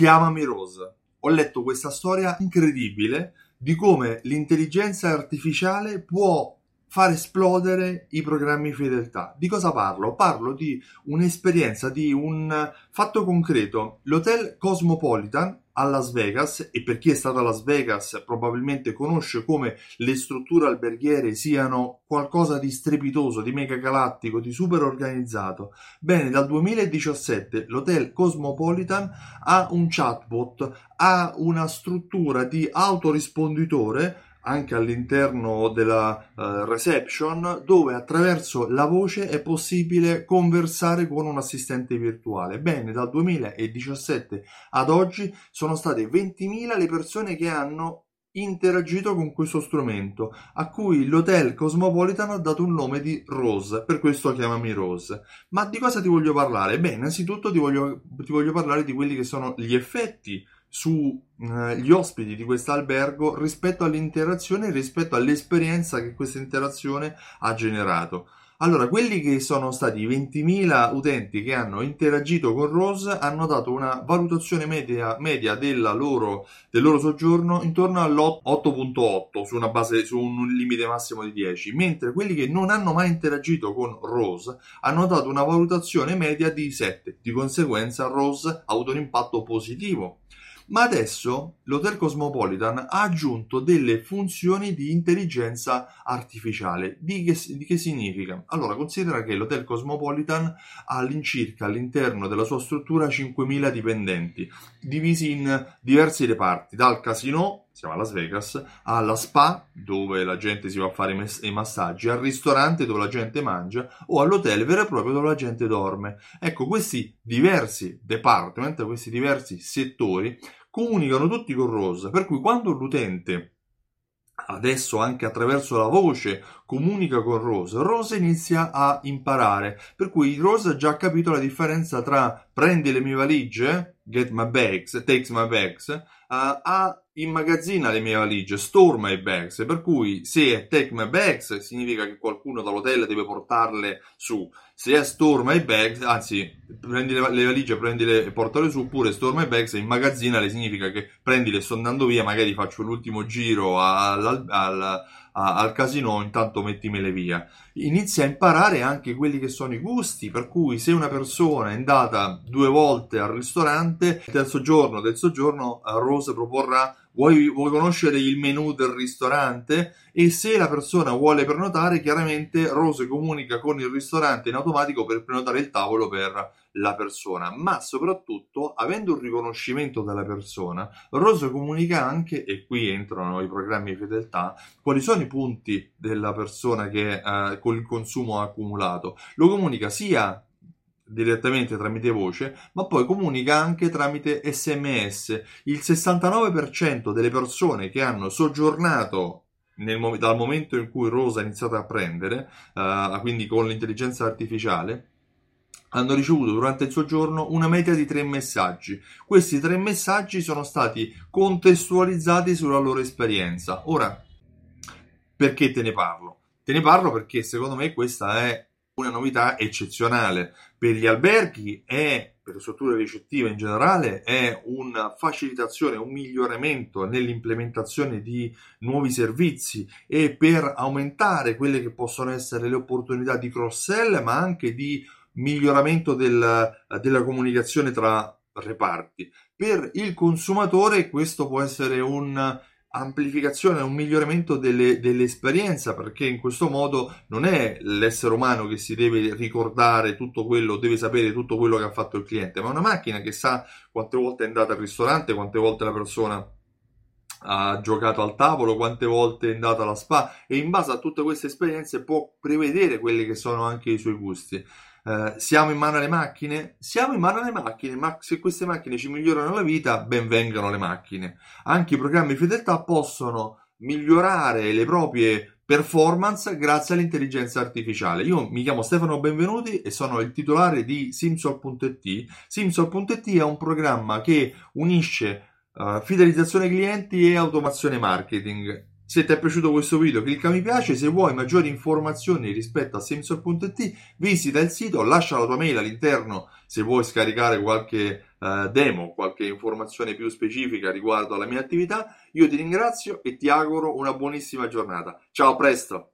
Chiamami Rose. Ho letto questa storia incredibile di come l'intelligenza artificiale può far esplodere i programmi fedeltà. Di cosa parlo? Parlo di un'esperienza, di un fatto concreto. L'hotel Cosmopolitan a Las Vegas, e per chi è stato a Las Vegas probabilmente conosce come le strutture alberghiere siano qualcosa di strepitoso, di mega galattico, di super organizzato. Bene, dal 2017 l'hotel Cosmopolitan ha un chatbot, ha una struttura di autorisponditore anche all'interno della uh, reception dove attraverso la voce è possibile conversare con un assistente virtuale. Bene, dal 2017 ad oggi sono state 20.000 le persone che hanno interagito con questo strumento, a cui l'hotel Cosmopolitan ha dato un nome di Rose, per questo chiamami Rose. Ma di cosa ti voglio parlare? Beh, innanzitutto ti voglio, ti voglio parlare di quelli che sono gli effetti sugli eh, ospiti di questo albergo rispetto all'interazione, rispetto all'esperienza che questa interazione ha generato. Allora, quelli che sono stati 20.000 utenti che hanno interagito con Rose hanno dato una valutazione media, media loro, del loro soggiorno intorno all'8.8 su, base, su un limite massimo di 10, mentre quelli che non hanno mai interagito con Rose hanno dato una valutazione media di 7. Di conseguenza Rose ha avuto un impatto positivo ma adesso l'Hotel Cosmopolitan ha aggiunto delle funzioni di intelligenza artificiale. Di che, di che significa? Allora, considera che l'Hotel Cosmopolitan ha all'incirca all'interno della sua struttura 5.000 dipendenti, divisi in diversi reparti, dal casino siamo a Las Vegas, alla spa dove la gente si va a fare i massaggi, al ristorante dove la gente mangia o all'hotel vero e proprio dove la gente dorme. Ecco, questi diversi department, questi diversi settori comunicano tutti con Rose, per cui quando l'utente adesso anche attraverso la voce comunica con Rose, Rose inizia a imparare, per cui Rose ha già capito la differenza tra prendi le mie valigie, get my bags, takes my bags, uh, a immagazzina le mie valigie, store my bags, per cui se è take my bags significa che qualcuno dall'hotel deve portarle su, se è store my bags, anzi prendi le, le valigie, prendile e portale su, oppure store my bags e le significa che prendile sto andando via, magari faccio l'ultimo giro al, al, al al casino, intanto mettimele via. Inizia a imparare anche quelli che sono i gusti, per cui se una persona è andata due volte al ristorante, il terzo giorno del soggiorno Rose proporrà Vuoi, vuoi, conoscere il menu del ristorante e se la persona vuole prenotare, chiaramente Rose comunica con il ristorante in automatico per prenotare il tavolo per la persona, ma soprattutto avendo un riconoscimento della persona, Rose comunica anche, e qui entrano i programmi di fedeltà, quali sono i punti della persona che eh, il consumo ha accumulato. Lo comunica sia direttamente tramite voce, ma poi comunica anche tramite sms. Il 69% delle persone che hanno soggiornato nel, dal momento in cui Rosa ha iniziato a prendere, uh, quindi con l'intelligenza artificiale, hanno ricevuto durante il soggiorno una media di tre messaggi. Questi tre messaggi sono stati contestualizzati sulla loro esperienza. Ora, perché te ne parlo? Te ne parlo perché secondo me questa è una novità eccezionale per gli alberghi e per le strutture ricettive in generale è una facilitazione, un miglioramento nell'implementazione di nuovi servizi e per aumentare quelle che possono essere le opportunità di cross-sell ma anche di miglioramento del, della comunicazione tra reparti. Per il consumatore questo può essere un amplificazione, un miglioramento delle, dell'esperienza, perché in questo modo non è l'essere umano che si deve ricordare tutto quello, deve sapere tutto quello che ha fatto il cliente, ma una macchina che sa quante volte è andata al ristorante, quante volte la persona ha giocato al tavolo, quante volte è andata alla spa e in base a tutte queste esperienze può prevedere quelli che sono anche i suoi gusti. Uh, siamo in mano alle macchine? Siamo in mano alle macchine, ma se queste macchine ci migliorano la vita, ben vengano le macchine. Anche i programmi fedeltà possono migliorare le proprie performance grazie all'intelligenza artificiale. Io mi chiamo Stefano Benvenuti e sono il titolare di Simsol.it. Simsol.it è un programma che unisce uh, fidelizzazione clienti e automazione marketing se ti è piaciuto questo video clicca mi piace, se vuoi maggiori informazioni rispetto a Simsor.it visita il sito, lascia la tua mail all'interno se vuoi scaricare qualche eh, demo, qualche informazione più specifica riguardo alla mia attività. Io ti ringrazio e ti auguro una buonissima giornata. Ciao, a presto!